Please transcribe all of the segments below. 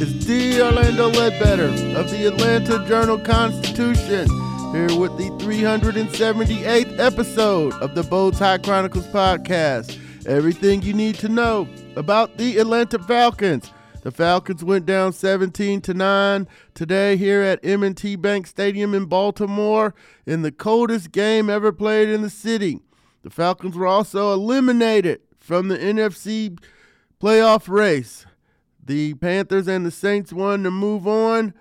is D. Orlando Ledbetter of the Atlanta Journal Constitution, here with the 378th episode of the Bowtie Chronicles podcast. Everything you need to know about the Atlanta Falcons. The Falcons went down 17 to 9 today here at M&T Bank Stadium in Baltimore in the coldest game ever played in the city. The Falcons were also eliminated from the NFC playoff race. The Panthers and the Saints won to move on,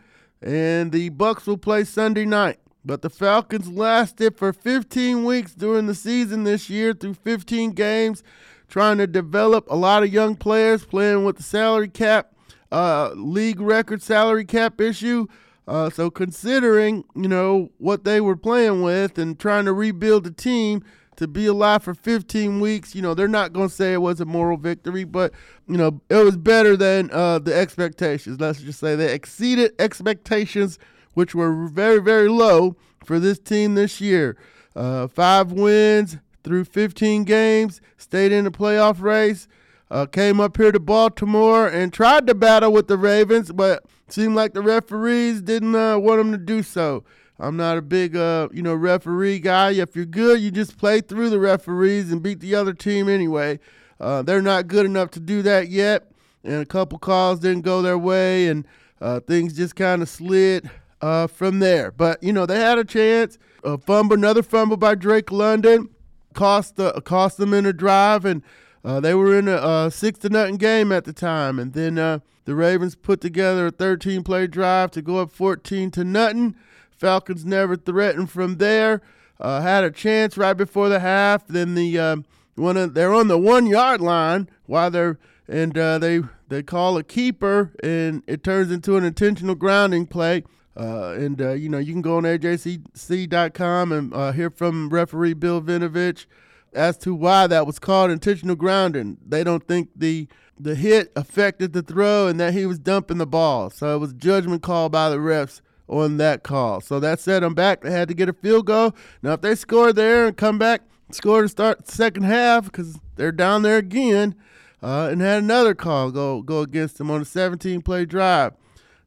and the Bucks will play Sunday night. But the Falcons lasted for 15 weeks during the season this year through 15 games, trying to develop a lot of young players, playing with the salary cap, uh, league record salary cap issue. Uh, so considering you know what they were playing with and trying to rebuild the team, to be alive for 15 weeks, you know, they're not going to say it was a moral victory, but, you know, it was better than uh, the expectations. Let's just say they exceeded expectations, which were very, very low for this team this year. Uh, five wins through 15 games, stayed in the playoff race, uh, came up here to Baltimore and tried to battle with the Ravens, but seemed like the referees didn't uh, want them to do so. I'm not a big, uh, you know, referee guy. If you're good, you just play through the referees and beat the other team anyway. Uh, they're not good enough to do that yet, and a couple calls didn't go their way, and uh, things just kind of slid uh, from there. But you know, they had a chance. A fumble, another fumble by Drake London, cost uh, cost them in a drive, and uh, they were in a uh, six to nothing game at the time. And then the Ravens put together a 13 play drive to go up 14 to nothing. Falcons never threatened from there. Uh, had a chance right before the half. Then the uh, one of, they're on the one yard line while they're and uh, they they call a keeper and it turns into an intentional grounding play. Uh, and uh, you know you can go on ajc.com and uh, hear from referee Bill Vinovich as to why that was called intentional grounding. They don't think the the hit affected the throw and that he was dumping the ball. So it was judgment call by the refs on that call. So that set them back. They had to get a field goal. Now, if they score there and come back, score to start second half because they're down there again, uh, and had another call go go against them on a 17 play drive.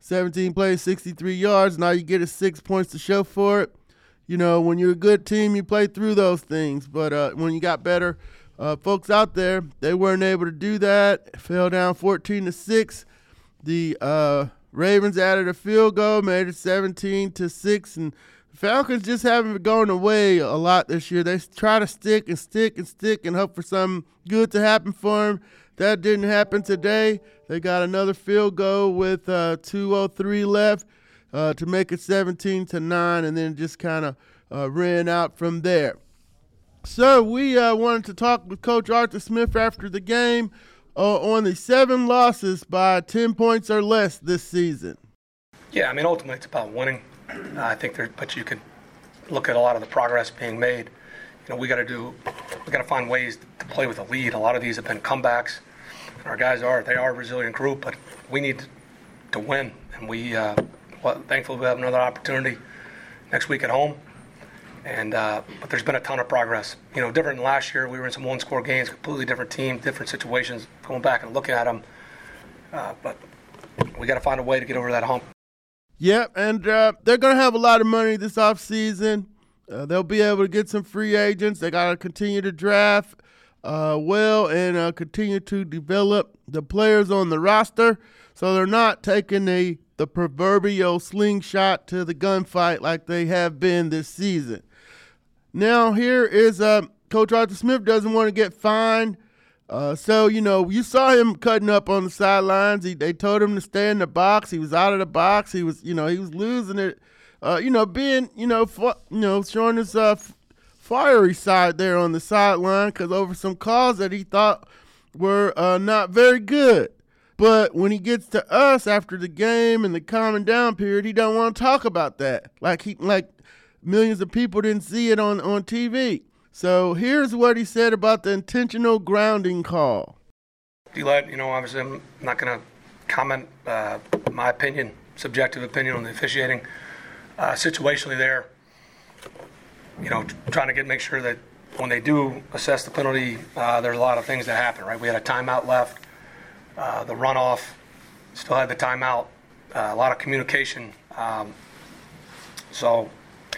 17 plays, 63 yards. Now you get a six points to show for it. You know, when you're a good team, you play through those things. But uh, when you got better uh, folks out there, they weren't able to do that. Fell down 14 to six. The uh, Ravens added a field goal, made it 17 to 6 and Falcons just haven't been going away a lot this year. They try to stick and stick and stick and hope for something good to happen for them. That didn't happen today. They got another field goal with uh, 2:03 left uh, to make it 17 to nine, and then just kind of uh, ran out from there. So we uh, wanted to talk with Coach Arthur Smith after the game uh, on the seven losses by 10 points or less this season. Yeah, I mean, ultimately it's about winning. I think there, but you can look at a lot of the progress being made. You know, we got to do, we got to find ways to play with a lead. A lot of these have been comebacks. Our guys are, they are a resilient group, but we need to win. And we, uh, well, thankfully, we have another opportunity next week at home. And uh, but there's been a ton of progress. You know, different than last year. We were in some one-score games, completely different team, different situations. Going back and looking at them, uh, but we got to find a way to get over that hump. Yep, and uh, they're going to have a lot of money this offseason. Uh, they'll be able to get some free agents. They got to continue to draft uh, well and uh, continue to develop the players on the roster, so they're not taking the the proverbial slingshot to the gunfight like they have been this season. Now here is uh, Coach Arthur Smith doesn't want to get fined. Uh, so you know you saw him cutting up on the sidelines. He, they told him to stay in the box. He was out of the box. He was you know he was losing it. Uh, you know being you know you know showing his uh, fiery side there on the sideline because over some calls that he thought were uh, not very good. But when he gets to us after the game and the calming down period, he don't want to talk about that. Like he like millions of people didn't see it on, on TV. So here's what he said about the intentional grounding call. D-Led, you know, obviously I'm not going to comment uh, my opinion, subjective opinion on the officiating. Uh, situationally there, you know, trying to get make sure that when they do assess the penalty, uh, there's a lot of things that happen, right? We had a timeout left, uh, the runoff, still had the timeout, uh, a lot of communication. Um, so,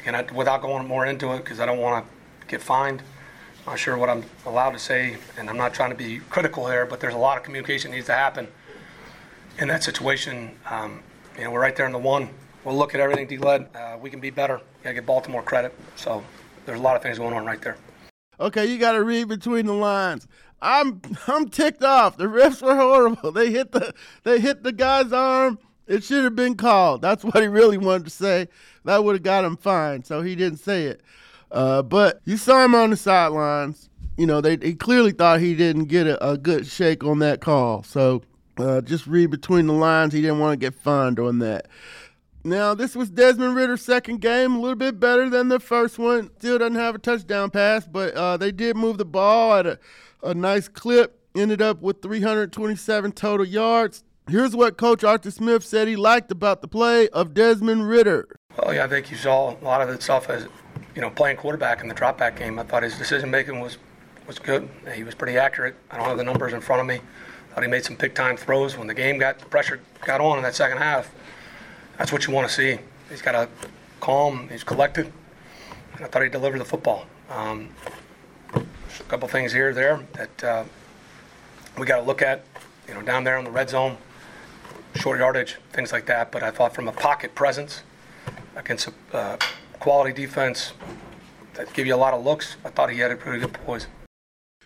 again, I, without going more into it, because I don't want to get fined, I'm not sure what I'm allowed to say, and I'm not trying to be critical here, but there's a lot of communication needs to happen in that situation. Um, you know, we're right there in the one. We'll look at everything D-led. Uh, we can be better. You gotta give Baltimore credit. So there's a lot of things going on right there. Okay, you got to read between the lines. I'm I'm ticked off. The refs were horrible. They hit the they hit the guy's arm. It should have been called. That's what he really wanted to say. That would have got him fined. So he didn't say it. Uh, but you saw him on the sidelines. You know, they, they clearly thought he didn't get a, a good shake on that call. So uh, just read between the lines. He didn't want to get fined on that. Now, this was Desmond Ridder's second game, a little bit better than the first one. Still doesn't have a touchdown pass, but uh, they did move the ball at a, a nice clip. Ended up with 327 total yards. Here's what Coach Arthur Smith said he liked about the play of Desmond Ridder. Well, yeah, I think you saw a lot of the stuff as, you know, playing quarterback in the drop back game. I thought his decision making was, was good. He was pretty accurate. I don't have the numbers in front of me. I Thought he made some big time throws when the game got the pressure got on in that second half. That's what you want to see. He's got a calm. He's collected. And I thought he delivered the football. Um, a couple things here, there that uh, we got to look at. You know, down there in the red zone, short yardage, things like that. But I thought from a pocket presence against a uh, quality defense that give you a lot of looks, I thought he had a pretty good poise.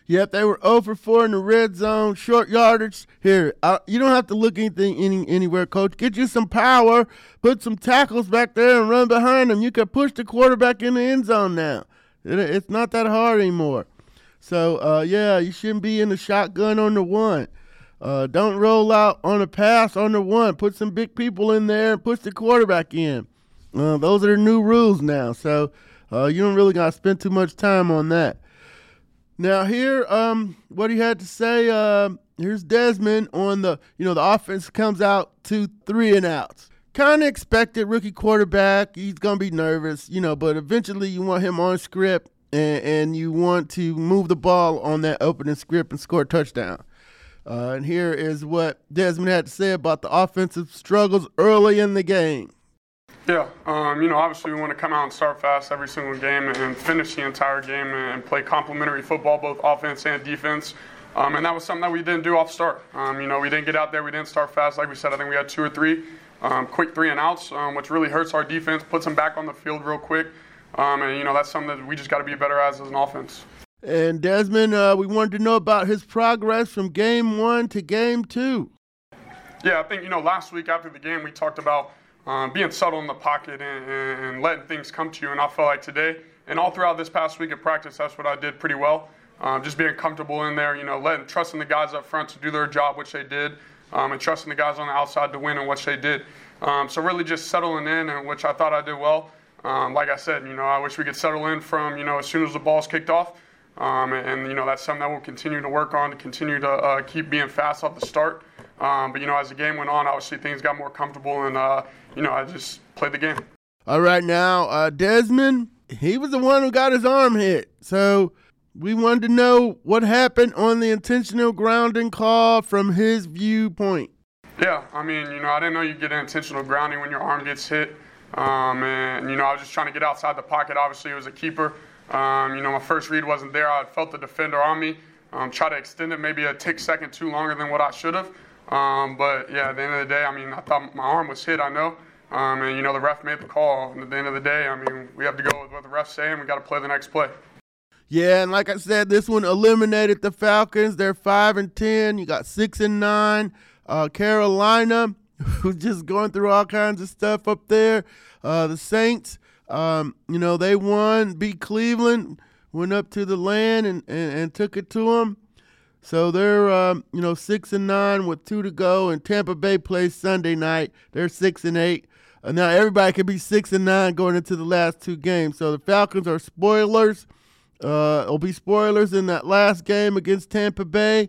Yep, they were 0 for 4 in the red zone, short yardage. Here, you don't have to look anything any, anywhere, coach. Get you some power, put some tackles back there, and run behind them. You can push the quarterback in the end zone now. It, it's not that hard anymore. So, uh, yeah, you shouldn't be in the shotgun on the one. Uh, don't roll out on a pass on the one. Put some big people in there and push the quarterback in. Uh, those are the new rules now. So, uh, you don't really got to spend too much time on that. Now here, um, what he had to say. Uh, here's Desmond on the, you know, the offense comes out to three and outs. Kind of expected rookie quarterback. He's gonna be nervous, you know, but eventually you want him on script and, and you want to move the ball on that opening script and score a touchdown. Uh, and here is what Desmond had to say about the offensive struggles early in the game. Yeah, um, you know, obviously we want to come out and start fast every single game and finish the entire game and play complementary football, both offense and defense. Um, and that was something that we didn't do off start. Um, you know, we didn't get out there, we didn't start fast. Like we said, I think we had two or three um, quick three and outs, um, which really hurts our defense, puts them back on the field real quick. Um, and, you know, that's something that we just got to be better as as an offense. And Desmond, uh, we wanted to know about his progress from game one to game two. Yeah, I think, you know, last week after the game, we talked about um, being subtle in the pocket and, and, letting things come to you. And I felt like today and all throughout this past week of practice, that's what I did pretty well. Um, just being comfortable in there, you know, letting trusting the guys up front to do their job, which they did, um, and trusting the guys on the outside to win and which they did. Um, so really just settling in, and which I thought I did well. Um, like I said, you know, I wish we could settle in from you know as soon as the ball's kicked off. Um, and, you know that's something that we'll continue to work on to continue to uh, keep being fast off the start. Um, but you know, as the game went on, obviously things got more comfortable, and uh, you know, I just played the game. All right, now uh, Desmond, he was the one who got his arm hit, so we wanted to know what happened on the intentional grounding call from his viewpoint. Yeah, I mean, you know, I didn't know you get an intentional grounding when your arm gets hit. Um, and, you know, I was just trying to get outside the pocket. Obviously, it was a keeper. Um, you know, my first read wasn't there. I felt the defender on me. Um, try to extend it maybe a tick second too longer than what I should have. Um, but yeah, at the end of the day, I mean, I thought my arm was hit. I know, um, and you know the ref made the call. And at the end of the day, I mean, we have to go with what the ref's saying. We got to play the next play. Yeah, and like I said, this one eliminated the Falcons. They're five and ten. You got six and nine. Uh, Carolina, who's just going through all kinds of stuff up there. Uh, the Saints, um, you know, they won, beat Cleveland, went up to the land and, and, and took it to them. So they're um, you know six and nine with two to go, and Tampa Bay plays Sunday night. They're six and eight. Uh, now everybody can be six and nine going into the last two games. So the Falcons are spoilers. Uh, it'll be spoilers in that last game against Tampa Bay.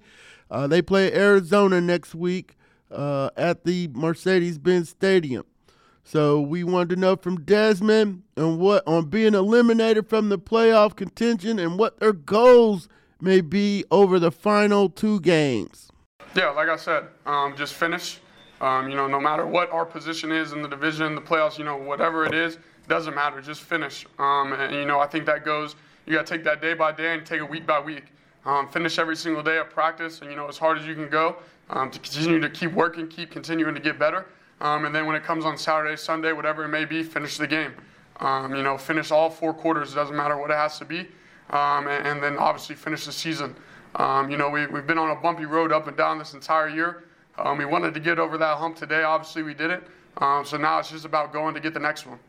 Uh, they play Arizona next week uh, at the Mercedes-Benz Stadium. So we wanted to know from Desmond and what on being eliminated from the playoff contention and what their goals may be over the final two games. Yeah, like I said, um, just finish. Um, you know, no matter what our position is in the division, the playoffs, you know, whatever it is, doesn't matter. Just finish. Um, and, you know, I think that goes, you got to take that day by day and take it week by week. Um, finish every single day of practice, and, you know, as hard as you can go um, to continue to keep working, keep continuing to get better. Um, and then when it comes on Saturday, Sunday, whatever it may be, finish the game. Um, you know, finish all four quarters. It doesn't matter what it has to be. Um, and, and, then obviously finish the season. Um, you know, we, we've been on a bumpy road up and down this entire year. Um, we wanted to get over that hump today. Obviously, we did it. Um, so now it's just about going to get the next one.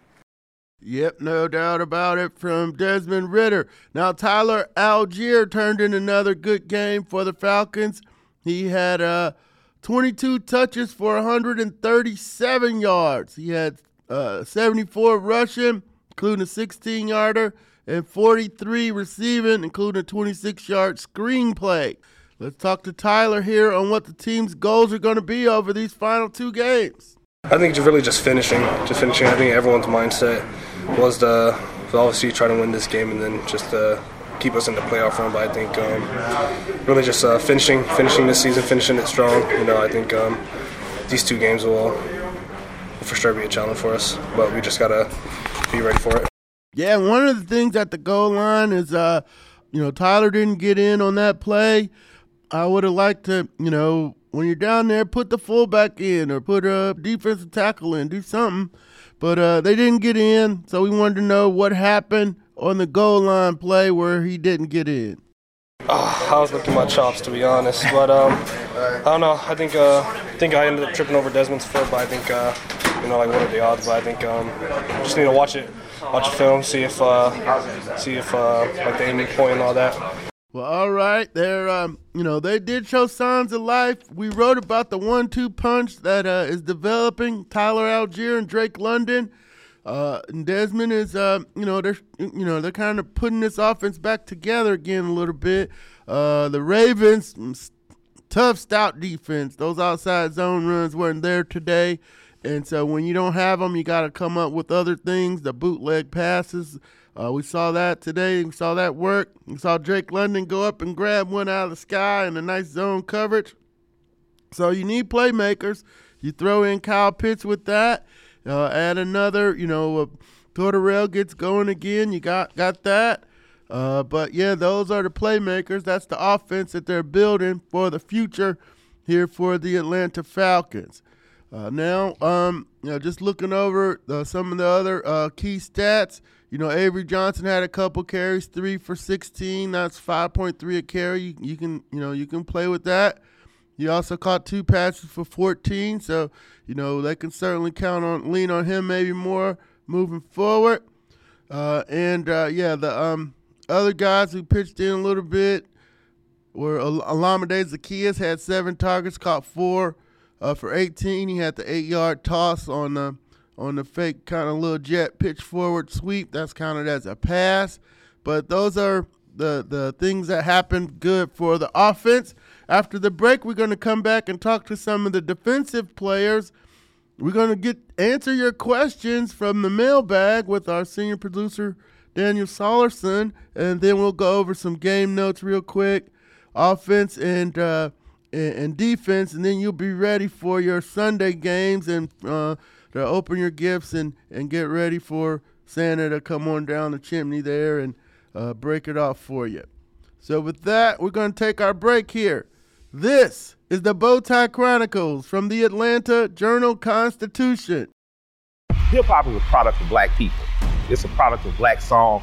Yep, no doubt about it from Desmond Ridder. Now, Tyler Allgeier turned in another good game for the Falcons. He had uh, 22 touches for 137 yards. He had uh, 74 rushing, including a 16 yarder, and 43 receiving, including a 26 yard screenplay. Let's talk to Tyler here on what the team's goals are going to be over these final two games. I think it's really just finishing, just finishing. I think everyone's mindset was to obviously try to win this game and then just uh, keep us in the playoff run. But I think um, really just uh, finishing, finishing this season, finishing it strong. You know, I think um, these two games will, will for sure be a challenge for us, but we just gotta be ready for it. Yeah, one of the things at the goal line is, uh, you know, Tyler didn't get in on that play. I would have liked to, you know, when you're down there, put the fullback in or put a defensive tackle in, do something. But uh, they didn't get in, so we wanted to know what happened on the goal line play where he didn't get in. Oh, I was looking my chops to be honest, but um, I don't know. I think uh, I think I ended up tripping over Desmond's foot, but I think uh, you know like what are the odds? But I think um, just need to watch it, watch the film, see if uh, see if uh, like the aiming point and all that. Well, all right. They're, um, you know, they did show signs of life. We wrote about the one-two punch that uh, is developing. Tyler Allgeier and Drake London. Uh, Desmond is, uh, you know, they're, you know, they're kind of putting this offense back together again a little bit. Uh, the Ravens, mm, tough, stout defense. Those outside zone runs weren't there today. And so when you don't have them, you got to come up with other things. The bootleg passes, uh, we saw that today. We saw that work. We saw Drake London go up and grab one out of the sky in a nice zone coverage. So you need playmakers. You throw in Kyle Pitts with that. Uh, add another, you know, uh, Tortorell gets going again. You got got that. Uh, but yeah, those are the playmakers. That's the offense that they're building for the future here for the Atlanta Falcons. Uh, now, um, you know, just looking over uh, some of the other uh, key stats. You know, Avery Johnson had a couple carries, three for 16. That's 5.3 a carry. You, you can, you know, you can play with that. He also caught two passes for 14, so you know they can certainly count on lean on him maybe more moving forward. Uh, and uh, yeah, the um, other guys who pitched in a little bit were Al- Olamide Zaccheaus had seven targets, caught four uh, for 18. He had the eight-yard toss on the on the fake kind of little jet pitch forward sweep. That's counted as a pass. But those are the, the things that happened good for the offense. After the break, we're going to come back and talk to some of the defensive players. We're going to get answer your questions from the mailbag with our senior producer Daniel Solerson, and then we'll go over some game notes real quick, offense and uh, and, defense, and then you'll be ready for your Sunday games and uh, to open your gifts and, and get ready for Santa to come on down the chimney there and uh, break it off for you. So, with that, we're going to take our break here. This is the Bowtie Chronicles from the Atlanta Journal Constitution. Hip hop is a product of black people, it's a product of black song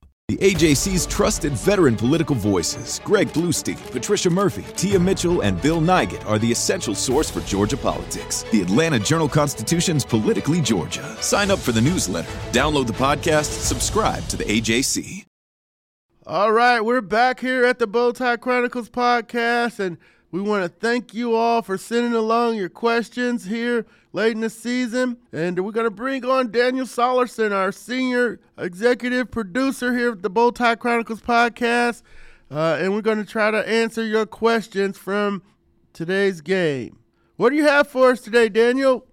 The AJC's trusted veteran political voices, Greg Bluestein, Patricia Murphy, Tia Mitchell, and Bill Nigut, are the essential source for Georgia politics. The Atlanta Journal Constitution's Politically Georgia. Sign up for the newsletter, download the podcast, subscribe to the AJC. All right, we're back here at the Bowtie Chronicles podcast, and we want to thank you all for sending along your questions here late in the season. And we're going to bring on Daniel Solerson, our senior executive producer here at the Bowtie Chronicles podcast. Uh, and we're going to try to answer your questions from today's game. What do you have for us today, Daniel?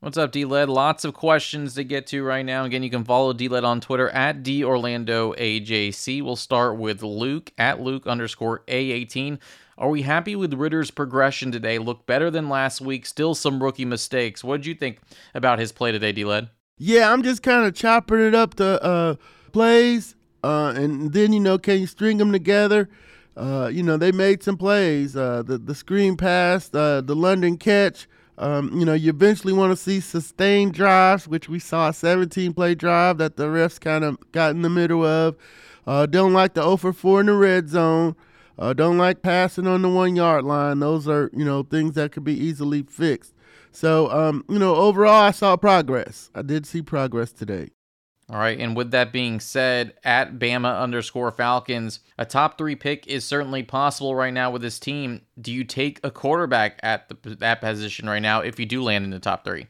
What's up, D-Led? Lots of questions to get to right now. Again, you can follow D-Led on Twitter at D Orlando AJC. We'll start with Luke at Luke underscore A18. Are we happy with Ridder's progression today? Looked better than last week. Still some rookie mistakes. What did you think about his play today, D-Led? Yeah, I'm just kind of chopping it up to uh, plays, uh, and then you know, can you string them together? Uh, you know, they made some plays. Uh, the the screen pass, uh, the London catch. Um, you know, you eventually want to see sustained drives, which we saw a 17 play drive that the refs kind of got in the middle of. Uh, don't like the 0 for 4 in the red zone. Uh, don't like passing on the one yard line. Those are, you know, things that could be easily fixed. So, um, you know, overall, I saw progress. I did see progress today. All right, and with that being said, at Bama underscore Falcons, a top three pick is certainly possible right now with this team. Do you take a quarterback at the that position right now if you do land in the top three?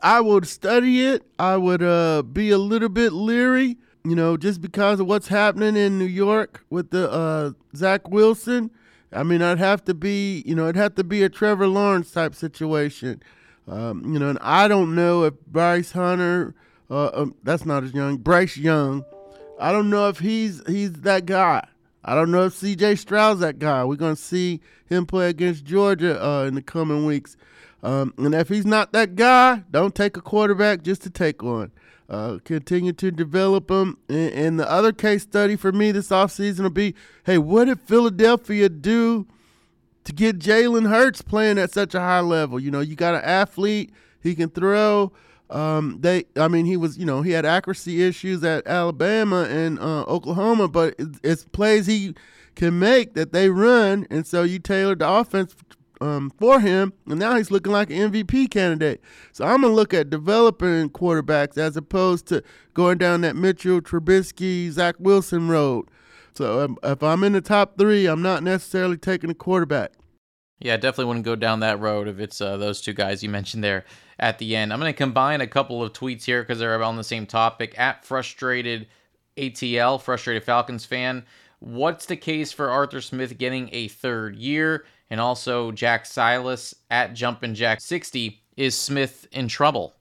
I would study it. I would uh, be a little bit leery you know, just because of what's happening in New York with the uh, Zach Wilson. I mean, I'd have to be, you know, it'd have to be a Trevor Lawrence type situation. Um, you know, and I don't know if Bryce Hunter, uh, um, that's not as young, Bryce Young, I don't know if he's he's that guy. I don't know if C.J. Stroud's that guy. We're gonna see him play against Georgia uh, in the coming weeks. Um, and if he's not that guy, don't take a quarterback just to take one uh, continue to develop them. And, and, the other case study for me this offseason will be hey, what did Philadelphia do to get Jalen Hurts playing at such a high level? You know, you got an athlete, he can throw. Um, they, I mean, he was, you know, he had accuracy issues at Alabama and uh, Oklahoma, but it's, plays he can make that they run, and so you tailored the offense um, for him, and now he's looking like an MVP candidate. So I'm gonna look at developing quarterbacks as opposed to going down that Mitchell Trubisky, Zach Wilson road. So um, if I'm in the top three, I'm not necessarily taking a quarterback. Yeah, I definitely wouldn't go down that road if it's uh, those two guys you mentioned there at the end. I'm going to combine a couple of tweets here because they're about on the same topic. At frustrated ATL, frustrated Falcons fan, what's the case for Arthur Smith getting a third year? And also Jack Silas at Jumpin' Jack 60. Is Smith in trouble?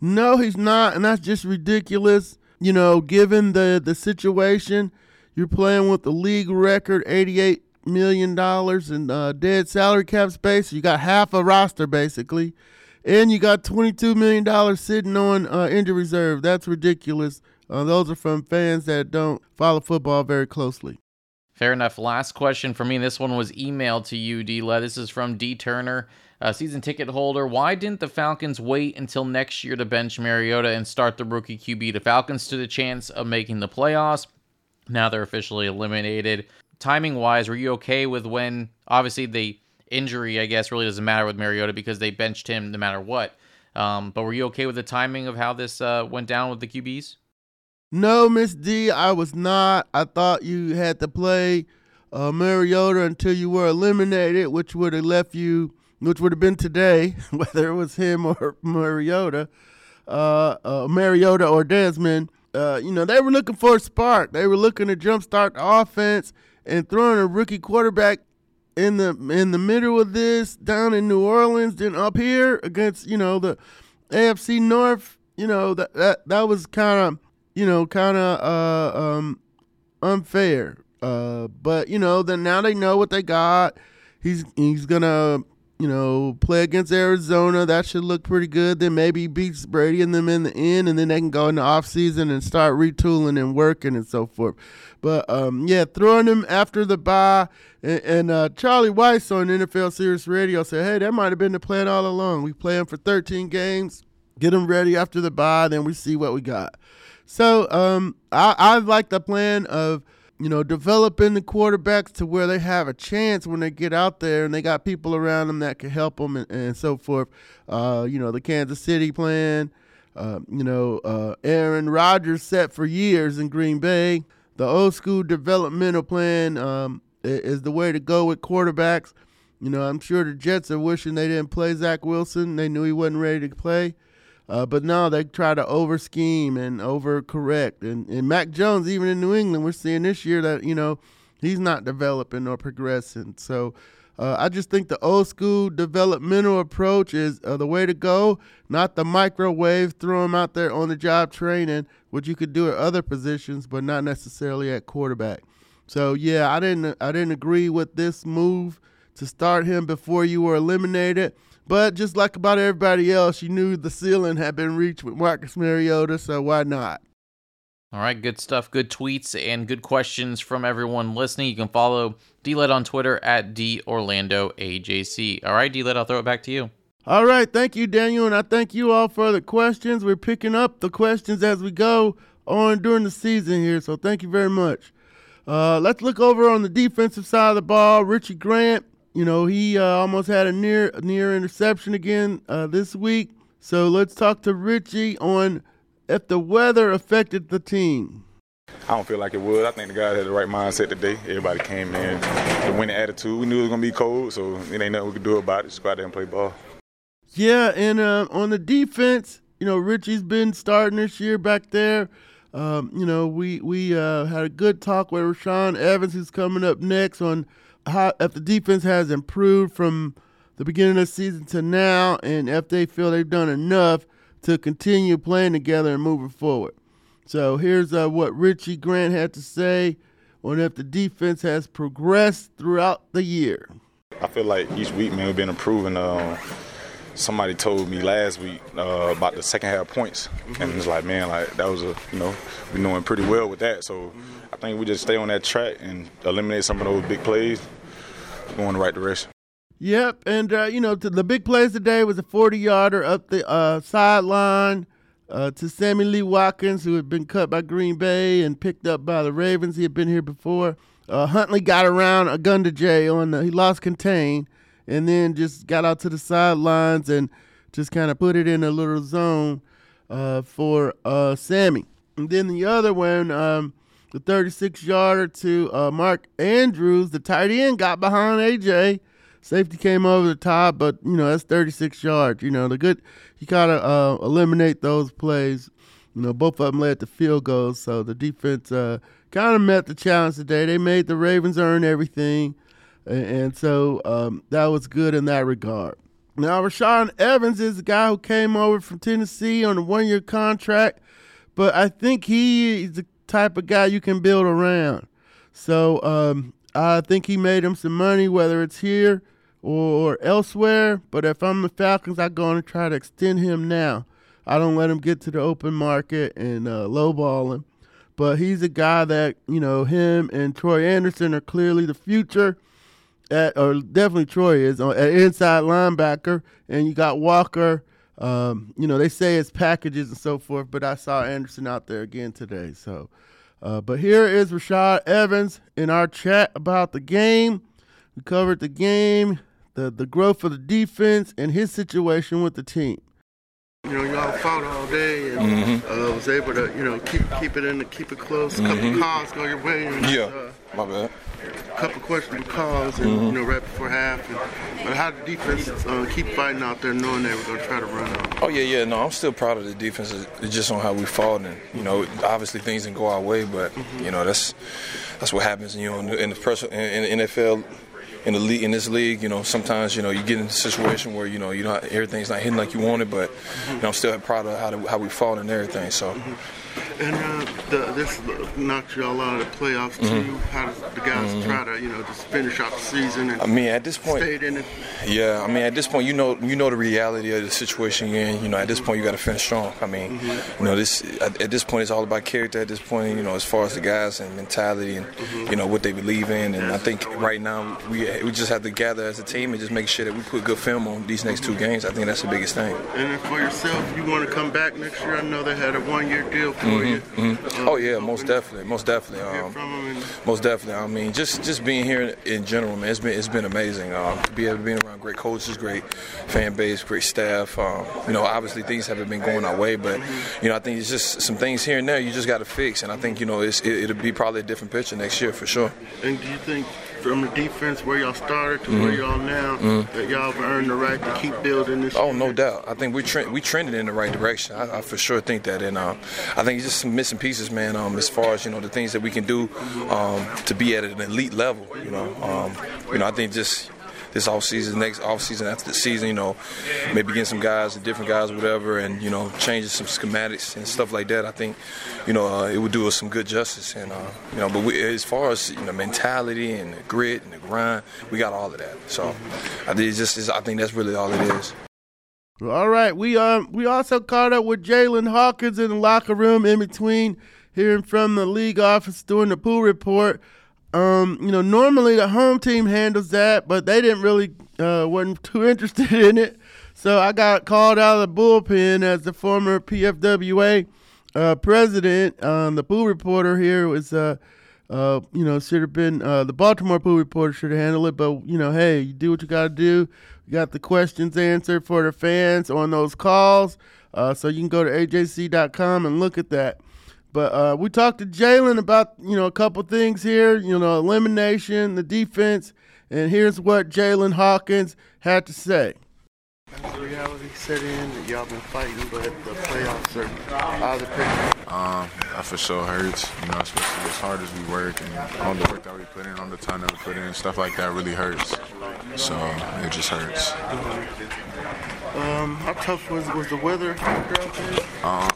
No, he's not, and that's just ridiculous. You know, given the the situation, you're playing with the league record 88 million dollars in uh, dead salary cap space. You got half a roster basically, and you got 22 million dollars sitting on uh, injury reserve. That's ridiculous. Uh, those are from fans that don't follow football very closely. Fair enough. Last question for me. This one was emailed to you, D. This is from D. Turner, a season ticket holder. Why didn't the Falcons wait until next year to bench Mariota and start the rookie QB? The Falcons stood a chance of making the playoffs. Now they're officially eliminated. Timing wise, were you okay with when, obviously, the injury, I guess, really doesn't matter with Mariota because they benched him no matter what. Um, but were you okay with the timing of how this uh, went down with the QBs? No, Miss D, I was not. I thought you had to play uh, Mariota until you were eliminated, which would have left you, which would have been today, whether it was him or Mariota, uh, uh, Mariota or Desmond. Uh, you know, they were looking for a spark. They were looking to jumpstart the offense and throwing a rookie quarterback in the in the middle of this down in New Orleans, then up here against you know the AFC North. You know that that that was kind of you know, kind of uh, um, unfair. Uh, but you know, then now they know what they got. He's he's gonna you know, play against Arizona. That should look pretty good. Then maybe beats Brady and them in the end, and then they can go in the off season and start retooling and working and so forth. But um, yeah, throwing them after the bye. And, and uh, Charlie Weis on NFL Sirius Radio said, "Hey, that might have been the plan all along. We play them for 13 games, get them ready after the bye, then we see what we got." So um, I, I like the plan of you know, developing the quarterbacks to where they have a chance when they get out there and they got people around them that can help them and, and so forth. Uh, you know, the Kansas City plan, uh, you know, uh, Aaron Rodgers set for years in Green Bay. The old school developmental plan um, is the way to go with quarterbacks. You know, I'm sure the Jets are wishing they didn't play Zach Wilson. They knew he wasn't ready to play. Uh, but no, they try to over scheme and over correct. And, and Mac Jones, even in New England, we're seeing this year that, you know, he's not developing or progressing. So uh, I just think the old school developmental approach is uh, the way to go, not the microwave, throw him out there on the job training, which you could do at other positions, but not necessarily at quarterback. So yeah, I didn't I didn't agree with this move to start him before you were eliminated. But just like about everybody else, you knew the ceiling had been reached with Marcus Mariota, so why not? All right, good stuff, good tweets, and good questions from everyone listening. You can follow DLED on Twitter at DOrlandoAJC. All right, DLED, I'll throw it back to you. All right, thank you, Daniel, and I thank you all for the questions. We're picking up the questions as we go on during the season here, so thank you very much. Uh, let's look over on the defensive side of the ball. Richie Grant you know, he uh, almost had a near near interception again uh, this week. So let's talk to Richie on if the weather affected the team. I don't feel like it would. I think the guys had the right mindset today. Everybody came in with a winning attitude. We knew it was gonna be cold, so it ain't nothing we could do about it. Just go out there and play ball. Yeah, and uh, on the defense, you know, Richie's been starting this year back there. Um, you know, we we uh, had a good talk with Rashaan Evans, who's coming up next on how if the defense has improved from the beginning of the season to now, and if they feel they've done enough to continue playing together and moving forward. So here's uh, what Richie Grant had to say on if the defense has progressed throughout the year. I feel like each week, man, we've been improving. Uh, somebody told me last week uh, about the second half points, mm-hmm. and it's like, man, like that was a, you know, we're doing pretty well with that. So mm-hmm. I think we just stay on that track and eliminate some of those big plays, go in the right direction. Yep, and uh, you know the big plays today was a 40-yarder up the uh, sideline uh, to Sammy Lee Watkins, who had been cut by Green Bay and picked up by the Ravens. He had been here before. Uh, Huntley got around Ogundeji on the, he lost contain and then just got out to the sidelines and just kind of put it in a little zone uh, for uh, Sammy. And then the other one, um, the 36 yarder to uh, Mark Andrews, the tight end got behind AJ. Safety came over the top, but you know that's 36 yards. You know the good, you gotta uh, eliminate those plays. You know both of them led to field goals, so the defense uh, kind of met the challenge today. They made the Ravens earn everything. And, so um, that was good in that regard. Now, Rashaan Evans is a guy who came over from Tennessee on a one year contract, but I think he is the type of guy you can build around. So um, I think he made him some money, whether it's here or elsewhere. But if I'm the Falcons, I'm going to try to extend him now. I don't let him get to the open market and uh, lowball him. But he's a guy that, you know, him and Troy Anderson are clearly the future at, or definitely Troy is on at inside linebacker, and you got Walker. Um, you know, they say it's packages and so forth, but I saw Anderson out there again today. So, uh, but here is Rashaan Evans in our chat about the game. We covered the game, the the growth of the defense, and his situation with the team. You know, y'all fought all day and mm-hmm. uh, was able to, you know, keep keep it in, the, keep it close. A couple mm-hmm. calls go your way. And, yeah, uh, my bad a couple questionable calls, and mm-hmm. you know, right before half. And, but how the defense uh, keep fighting out there, knowing they were going to try to run out? Oh yeah, yeah. No, I'm still proud of the defense. It's just on how we fought, and you know, obviously things didn't go our way, but mm-hmm. you know, that's that's what happens. You know, in the in the NFL in the league, in this league, you know, sometimes you know you get in a situation where you know you know everything's not hitting like you wanted, but you know I'm still proud of how to, how we fought and everything. So. And uh, the, this knocked you all out of the playoffs too. Mhm. How does the guys Mhm. try to, you know, just finish out the season and I mean, at this point, stayed in it? Yeah, I mean, at this point, you know, you know the reality of the situation you're in. You know, at this point, you got to finish strong. I mean, you know, this at, at this point, it's all about character. At this point, you know, as far as the guys and mentality and you know what they believe in. And I think right now we we just have to gather as a team and just make sure that we put good film on these next two games. I think that's the biggest thing. And then for yourself, you want to come back next year? I know they had a one-year deal Mhm, you. mhm. Oh yeah, most definitely, most definitely. Um, most definitely. I mean, just just being here in general, man, it's been it's been amazing. Um, to be able to be around great coaches, great fan base, great staff. Um, you know, obviously things haven't been going our way, but you know, I think it's just some things here and there you just got to fix. And I think you know it's, it, it'll be probably a different picture next year for sure. And do you think from the defense where y'all started to where Mhm. y'all now Mhm. that y'all have earned the right to keep building this? Oh, no doubt. I think we trend, we trended in the right direction. I, I for sure think that, and um, I think it's just some missing pieces, man. Um, as far as you know, the things that we can do um, to be at an elite level. You know, um, you know, I think just this off season, next off season after the season, you know, maybe getting some guys, different guys, whatever, and you know, changing some schematics and stuff like that. I think, you know, uh, it would do us some good justice, and uh, you know, but we, as far as you know, mentality and the grit and the grind, we got all of that. So, I think just, I think that's really all it is. All right, we um we also caught up with Jaylinn Hawkins in the locker room in between hearing from the league office doing the pool report. Um, you know, normally the home team handles that, but they didn't really uh wasn't too interested in it. So I got called out of the bullpen as the former PFWA uh, president. Um, the pool reporter here was uh uh, you know, should have been uh, the Baltimore pool reporter should have handled it. But you know, hey, you do what you got to do. You got the questions answered for the fans on those calls. Uh, so you can go to ajc.com and look at that. But uh, we talked to Jaylinn about you know a couple things here. You know, elimination, the defense, and here's what Jaylinn Hawkins had to say. Has reality set in that y'all been fighting, but the playoffs are out of the picture? Um, that for sure hurts, you know, especially as hard as we work and all the work that we put in, all the time that we put in, stuff like that really hurts. So it just hurts. Um, how tough was was the weather out there? Um,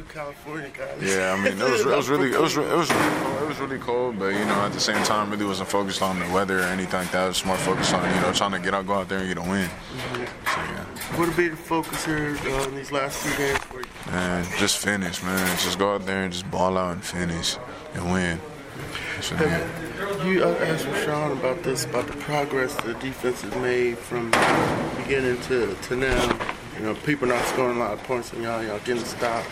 You California guys. yeah, I mean, it was, it was really, it was, it was, really cold. it was really cold, but you know, at the same time, really wasn't focused on the weather or anything like that. It was more focused on, you know, trying to get out, go out there and get a win. So yeah, What would be the focus here uh, in these last two games for you? and just finish, man. Just go out there and just ball out and finish and win. What I. You uh, asked Rashaan about this, about the progress the defense has made from beginning to, to now. You know, people not scoring a lot of points on y'all, y'all getting stops,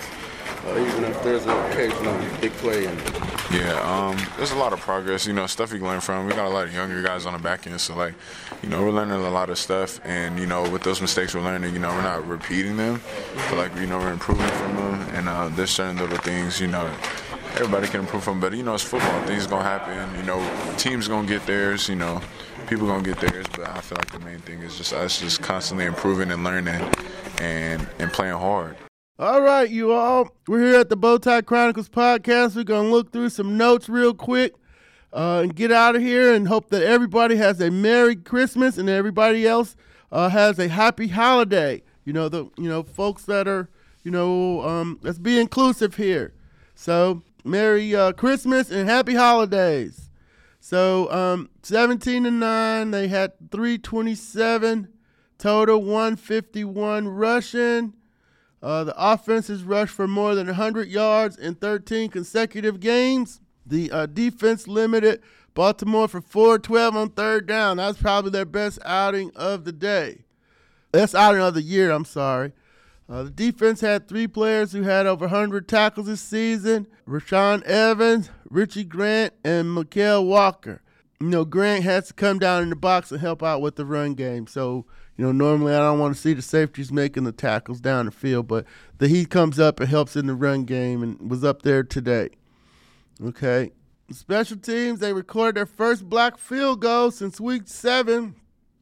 uh, even if there's an occasional big play in. It. Yeah, um, there's a lot of progress, you know, stuff you can learn from. We got a lot of younger guys on the back end, so like, you know, we're learning a lot of stuff, and you know, with those mistakes we're learning, you know, we're not repeating them, but like, you know, we're improving from them, and uh, there's certain little things, you know, everybody can improve from, but you know, it's football, things gonna happen, you know, teams gonna get theirs, you know, people gonna get theirs, but I feel like the main thing is just us just constantly improving and learning, and and playing hard. All right, you all. We're here at the Bowtie Chronicles podcast. We're going to look through some notes real quick uh, and get out of here and hope that everybody has a Merry Christmas and everybody else uh, has a happy holiday. You know, the you know, folks that are, you know, um, let's be inclusive here. So, Merry uh, Christmas and happy holidays. So, um, 17 to 9, they had 327 total, 151 rushing. Uh, the offense has rushed for more than 100 yards in 13 consecutive games. The uh, defense limited Baltimore for 412 on third down. That's probably their best outing of the day. Best outing of the year, I'm sorry. Uh, the defense had three players who had over 100 tackles this season Rashaan Evans, Richie Grant, and Mykal Walker. You know, Grant has to come down in the box and help out with the run game. So, you know, normally I don't want to see the safeties making the tackles down the field, but the he comes up and helps in the run game and was up there today. Okay. Special teams, they recorded their first block field goal since week seven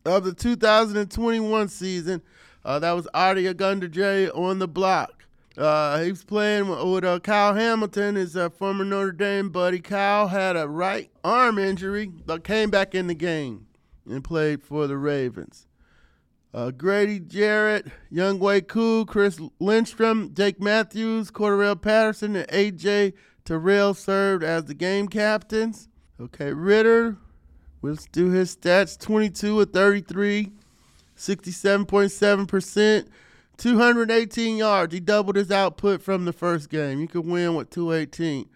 of the 2021 season. Uh, that was Ade Ogundeji on the block. Uh, he was playing with uh, Kyle Hamilton, his uh, former Notre Dame buddy. Kyle had a right arm injury, but came back in the game and played for the Ravens. Uh, Grady Jarrett, Younghoe Koo, Chris Lindstrom, Jake Matthews, Cordarrelle Patterson, and AJ Terrell served as the game captains. Okay, Ridder, let's do his stats 22 of 33, 67.7%, 218 yards. He doubled his output from the first game. You could win with 218.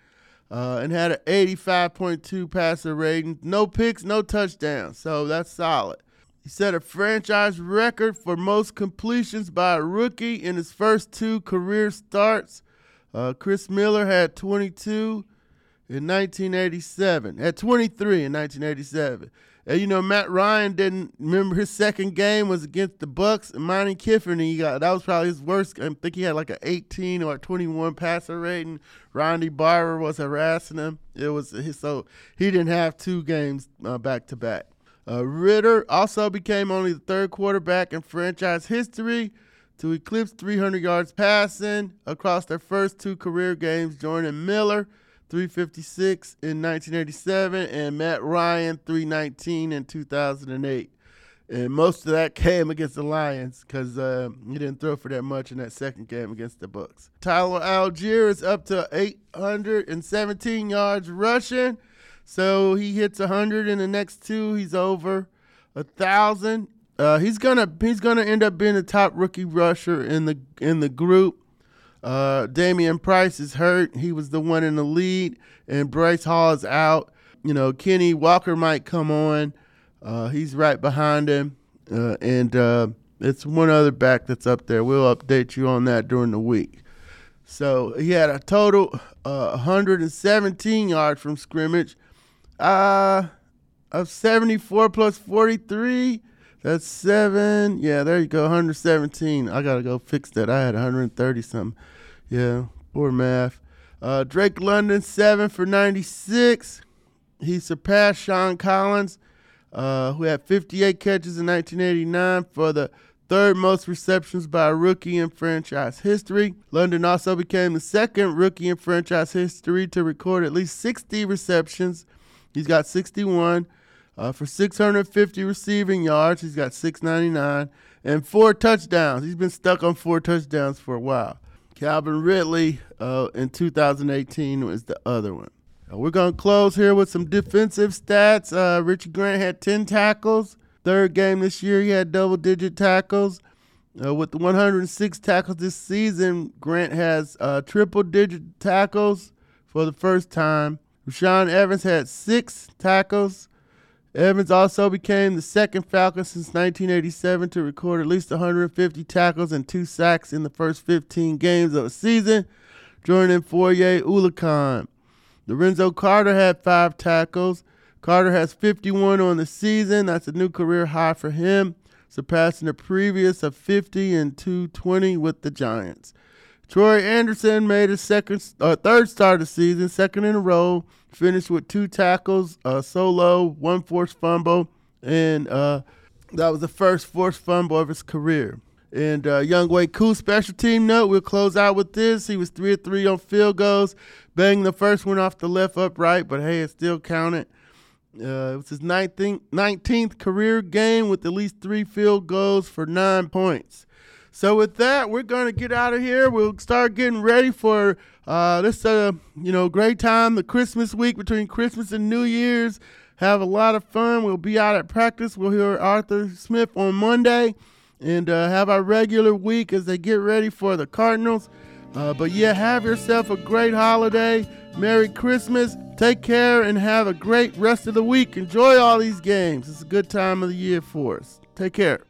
Uh, and had an 85.2 passer rating. No picks, no touchdowns. So that's solid. He set a franchise record for most completions by a rookie in his first two career starts. Uh, Chris Miller had 22 in 1987, had 23 in 1987. And you know, Matt Ryan didn't remember his second game was against the Bucks. And Monte Kiffin, And he got that was probably his worst. I think he had like an 18 or 21 passer rating. Ronde Barber was harassing him. It was so he didn't have two games back to back. Uh, Ridder also became only the third quarterback in franchise history to eclipse 300 yards passing across their first two career games, joining Miller 356 in 1987 and Matt Ryan 319 in 2008. And most of that came against the Lions because uh, he didn't throw for that much in that second game against the Bucks. Tyler Allgeier is up to 817 yards rushing. So he hits 100 in the next two. He's over a thousand. Uh, he's gonna he's gonna end up being the top rookie rusher in the in the group. Uh, Dameon Pierce is hurt. He was the one in the lead, and Breece Hall is out. You know, Kenny Walker might come on. Uh, he's right behind him, uh, and uh, it's one other back that's up there. We'll update you on that during the week. So he had a total uh, 117 yards from scrimmage uh, of 74 plus 43. That's seven. Yeah, there you go. 117. I gotta go fix that. I had 130 something. Yeah, poor math. Uh, Drake London seven for 96. He surpassed Shawn Collins, uh, who had 58 catches in 1989 for the third most receptions by a rookie in franchise history. London also became the second rookie in franchise history to record at least 60 receptions He's got 61 uh, for 650 receiving yards. He's got 699 and four touchdowns. He's been stuck on four touchdowns for a while. Calvin Ridley uh, in 2018 was the other one. Uh, we're going to close here with some defensive stats. Uh, Richie Grant had 10 tackles. Third game this year, he had double digit tackles. Uh, with the 106 tackles this season, Grant has uh, triple digit tackles for the first time. Rashaan Evans had six tackles. Evans also became the second Falcon since 1987 to record at least 150 tackles and two sacks in the first 15 games of a season, joining Foye Oluokun. Lorenzo Carter had five tackles. Carter has 51 on the season. That's a new career high for him, surpassing the previous of 50 and 220 with the Giants. Troy Anderson made his second, uh, third start of the season, second in a row. Finished with two tackles, a solo, one forced fumble, and uh, that was the first forced fumble of his career. And uh, Younghoe Koo special team note. We'll close out with this. He was three of three on field goals, banged the first one off the left upright, but hey, it still counted. Uh, it was his 19th, 19th career game with at least three field goals for nine points. So with that, we're gonna get out of here. We'll start getting ready for uh, this, uh, you know, great time, the Christmas week between Christmas and New Year's. Have a lot of fun. We'll be out at practice. We'll hear Arthur Smith on Monday, and uh, have our regular week as they get ready for the Cardinals. Uh, but yeah, have yourself a great holiday. Merry Christmas. Take care and have a great rest of the week. Enjoy all these games. It's a good time of the year for us. Take care.